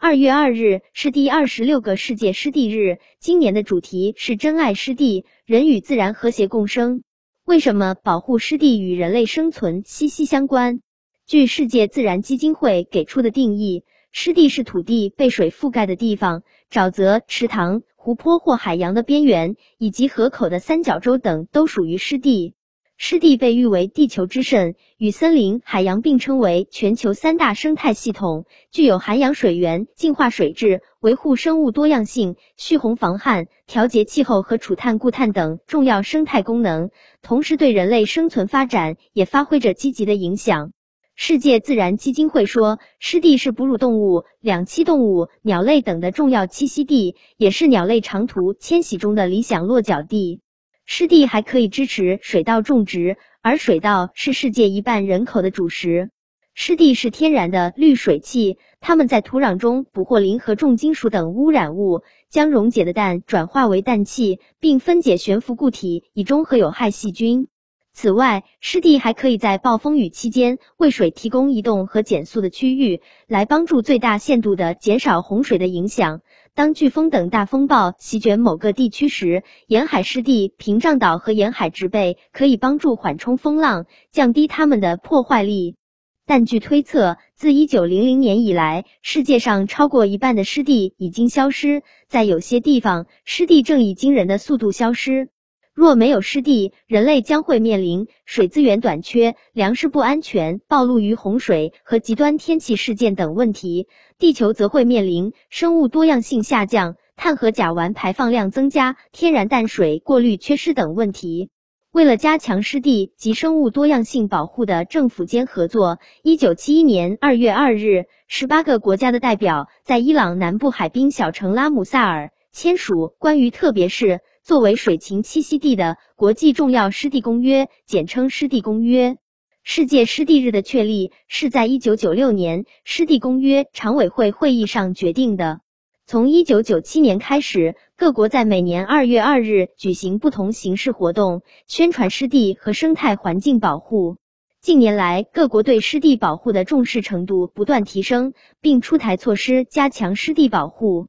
二月二日是第二十六个世界湿地日，今年的主题是珍爱湿地，人与自然和谐共生。为什么保护湿地与人类生存息息相关？据世界自然基金会给出的定义，湿地是土地被水覆盖的地方，沼泽、池塘、湖泊或海洋的边缘，以及河口的三角洲等都属于湿地。湿地被誉为地球之肾，与森林、海洋并称为全球三大生态系统，具有涵养水源、净化水质、维护生物多样性、蓄洪防旱、调节气候和储碳固碳等重要生态功能，同时对人类生存发展也发挥着积极的影响。世界自然基金会说，湿地是哺乳动物、两栖动物、鸟类等的重要栖息地，也是鸟类长途迁徙中的理想落脚地。湿地还可以支持水稻种植，而水稻是世界一半人口的主食。湿地是天然的滤水器，它们在土壤中捕获磷和重金属等污染物，将溶解的氮转化为氮气，并分解悬浮固体以中和有害细菌。此外，湿地还可以在暴风雨期间为水提供移动和减速的区域，来帮助最大限度的减少洪水的影响。当飓风等大风暴席卷某个地区时，沿海湿地、屏障岛和沿海植被可以帮助缓冲风浪，降低它们的破坏力。但据推测，自一九零零年以来，世界上超过一半的湿地已经消失，在有些地方，湿地正以惊人的速度消失。若没有湿地，人类将会面临水资源短缺、粮食不安全、暴露于洪水和极端天气事件等问题；地球则会面临生物多样性下降、碳和甲烷排放量增加、天然淡水过滤缺失等问题。为了加强湿地及生物多样性保护的政府间合作，一九七一年二月二日，十八个国家的代表在伊朗南部海滨小城拉姆萨尔签署关于特别是。作为水禽栖息地的国际重要湿地公约，简称湿地公约。世界湿地日的确立是在一九九六年湿地公约常委会会议上决定的。从一九九七年开始，各国在每年二月二日举行不同形式活动，宣传湿地和生态环境保护。近年来，各国对湿地保护的重视程度不断提升，并出台措施加强湿地保护。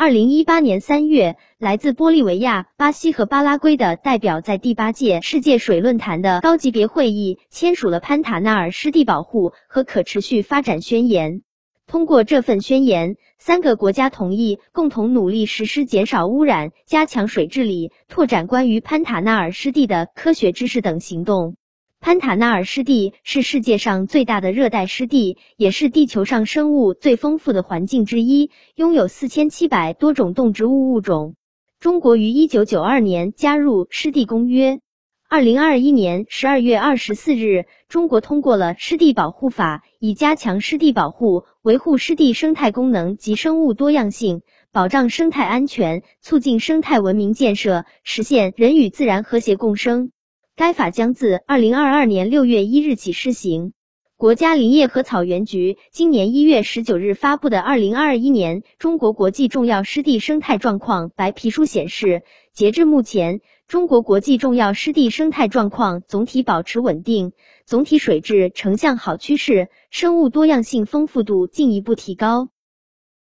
二零一八年三月，来自玻利维亚、巴西和巴拉圭的代表在第八届世界水论坛的高级别会议签署了潘塔纳尔湿地保护和可持续发展宣言。通过这份宣言，三个国家同意共同努力实施减少污染、加强水治理、拓展关于潘塔纳尔湿地的科学知识等行动。潘塔纳尔湿地是世界上最大的热带湿地，也是地球上生物最丰富的环境之一，拥有四千七百多种动植物物种。中国于一九九二年加入湿地公约。二零二一年十二月二十四日，中国通过了《湿地保护法》，以加强湿地保护，维护湿地生态功能及生物多样性，保障生态安全，促进生态文明建设，实现人与自然和谐共生。该法将自二零二二年六月一日起施行。国家林业和草原局今年一月十九日发布的《二零二一年中国国际重要湿地生态状况白皮书》显示，截至目前，中国国际重要湿地生态状况总体保持稳定，总体水质呈向好趋势，生物多样性丰富度进一步提高。